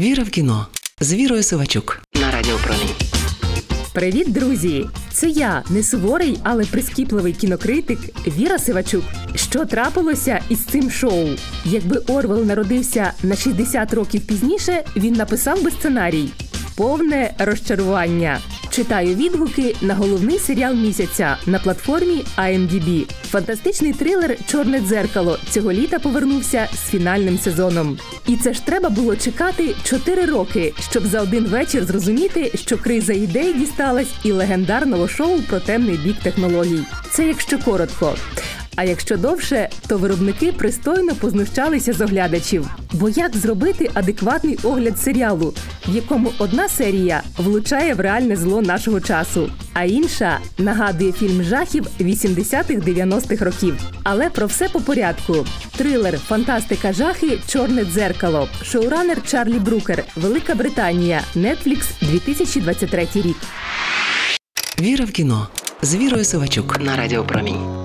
Віра в кіно з Вірою Сивачук на Радіо Промінь. Привіт, друзі! Це я, не суворий, але прискіпливий кінокритик Віра Сивачук. Що трапилося із цим шоу? Якби Орвел народився на 60 років пізніше, він написав би сценарій. Повне розчарування. Читаю відгуки на головний серіал місяця на платформі IMDb. Фантастичний трилер Чорне дзеркало цього літа повернувся з фінальним сезоном. І це ж треба було чекати 4 роки, щоб за один вечір зрозуміти, що криза ідей дісталась і легендарного шоу про темний бік технологій. Це якщо коротко. А якщо довше, то виробники пристойно познущалися з оглядачів. Бо як зробити адекватний огляд серіалу, в якому одна серія влучає в реальне зло нашого часу, а інша нагадує фільм жахів 80-х-90-х років. Але про все по порядку: трилер, фантастика, жахи, чорне дзеркало, шоуранер Чарлі Брукер, Велика Британія, Netflix, 2023 рік. Віра в кіно з Вірою Сивачук на Радіо Промінь.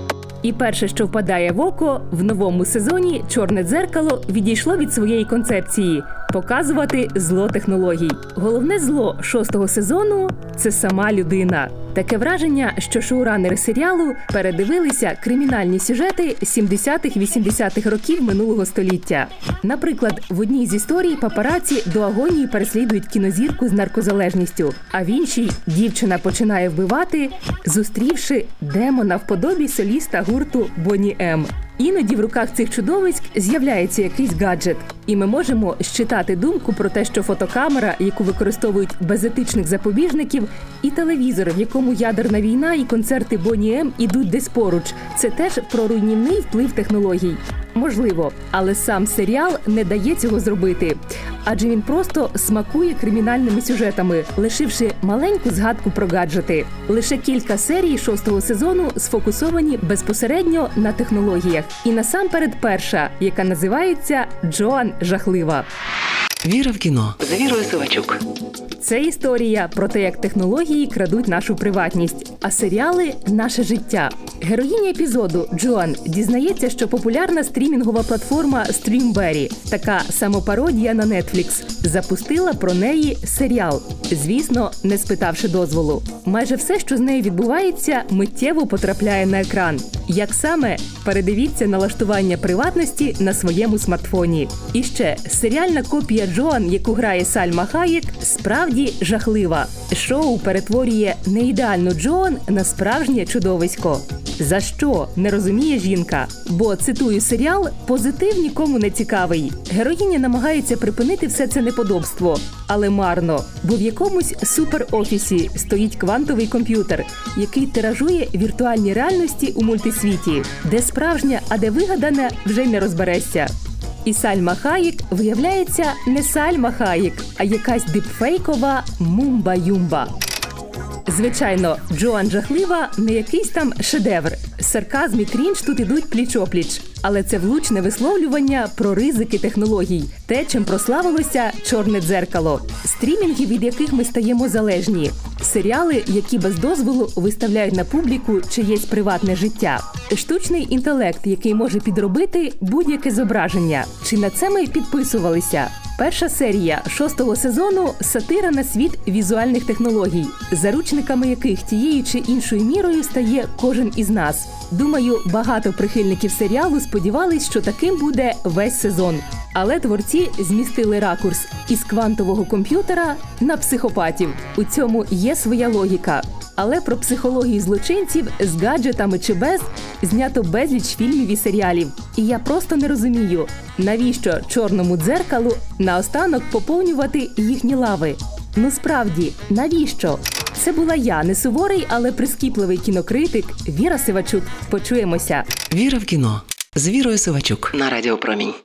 І перше, що впадає в око, в новому сезоні чорне дзеркало відійшло від своєї концепції показувати зло технологій. Головне зло шостого сезону це сама людина. Таке враження, що шоуранери серіалу передивилися кримінальні сюжети 70-х-80-х років минулого століття. Наприклад, в одній з історій папараці до агонії переслідують кінозірку з наркозалежністю, а в іншій дівчина починає вбивати, зустрівши демона в подобі соліста гурту Боні М. Іноді в руках цих чудовиськ з'являється якийсь гаджет, і ми можемо щитати думку про те, що фотокамера, яку використовують без етичних запобіжників, і телевізор, в якому ядерна війна і концерти Боні М ідуть десь поруч. Це теж про руйнівний вплив технологій. Можливо, але сам серіал не дає цього зробити, адже він просто смакує кримінальними сюжетами, лишивши маленьку згадку про гаджети. Лише кілька серій шостого сезону сфокусовані безпосередньо на технологіях. І насамперед перша, яка називається Джоан Жахлива. Віра в кіно з Вірою Сивачук. Це історія про те, як технології крадуть нашу приватність, а серіали наше життя. Героїня епізоду Джоан дізнається, що популярна стрімінгова платформа Streamberry, така самопародія на Netflix, запустила про неї серіал. Звісно, не спитавши дозволу. Майже все, що з нею відбувається, миттєво потрапляє на екран. Як саме передивіться налаштування приватності на своєму смартфоні? І ще серіальна копія Джоан, яку грає Сальма Хаєк, справді жахлива. Шоу перетворює неідеальну Джоан на справжнє чудовисько. За що не розуміє жінка? Бо цитую серіал, позитив нікому не цікавий. Героїня намагається припинити все це неподобство, але марно, бо в якомусь суперофісі стоїть квантовий комп'ютер, який тиражує віртуальні реальності у мультисвіті, де справжня, а де вигадане, вже не розберешся. І Сальма Хаїк виявляється не Сальма Хаїк, а якась дипфейкова мумба-юмба. Звичайно, Джоан жахлива не якийсь там шедевр. Сарказм і крінж тут ідуть пліч-опліч. Але це влучне висловлювання про ризики технологій, те, чим прославилося чорне дзеркало, стрімінги, від яких ми стаємо залежні, серіали, які без дозволу виставляють на публіку чиєсь приватне життя, штучний інтелект, який може підробити будь-яке зображення. Чи на це ми підписувалися? Перша серія шостого сезону сатира на світ візуальних технологій, заручниками яких тією чи іншою мірою стає кожен із нас. Думаю, багато прихильників серіалу сподівались, що таким буде весь сезон. Але творці змістили ракурс із квантового комп'ютера на психопатів. У цьому є своя логіка. Але про психологію злочинців з гаджетами чи без знято безліч фільмів і серіалів. І я просто не розумію, навіщо чорному дзеркалу наостанок поповнювати їхні лави. Ну справді, навіщо? Це була я, не суворий, але прискіпливий кінокритик Віра Сивачук. Почуємося. Віра в кіно з Вірою Сивачук на Радіо Промінь.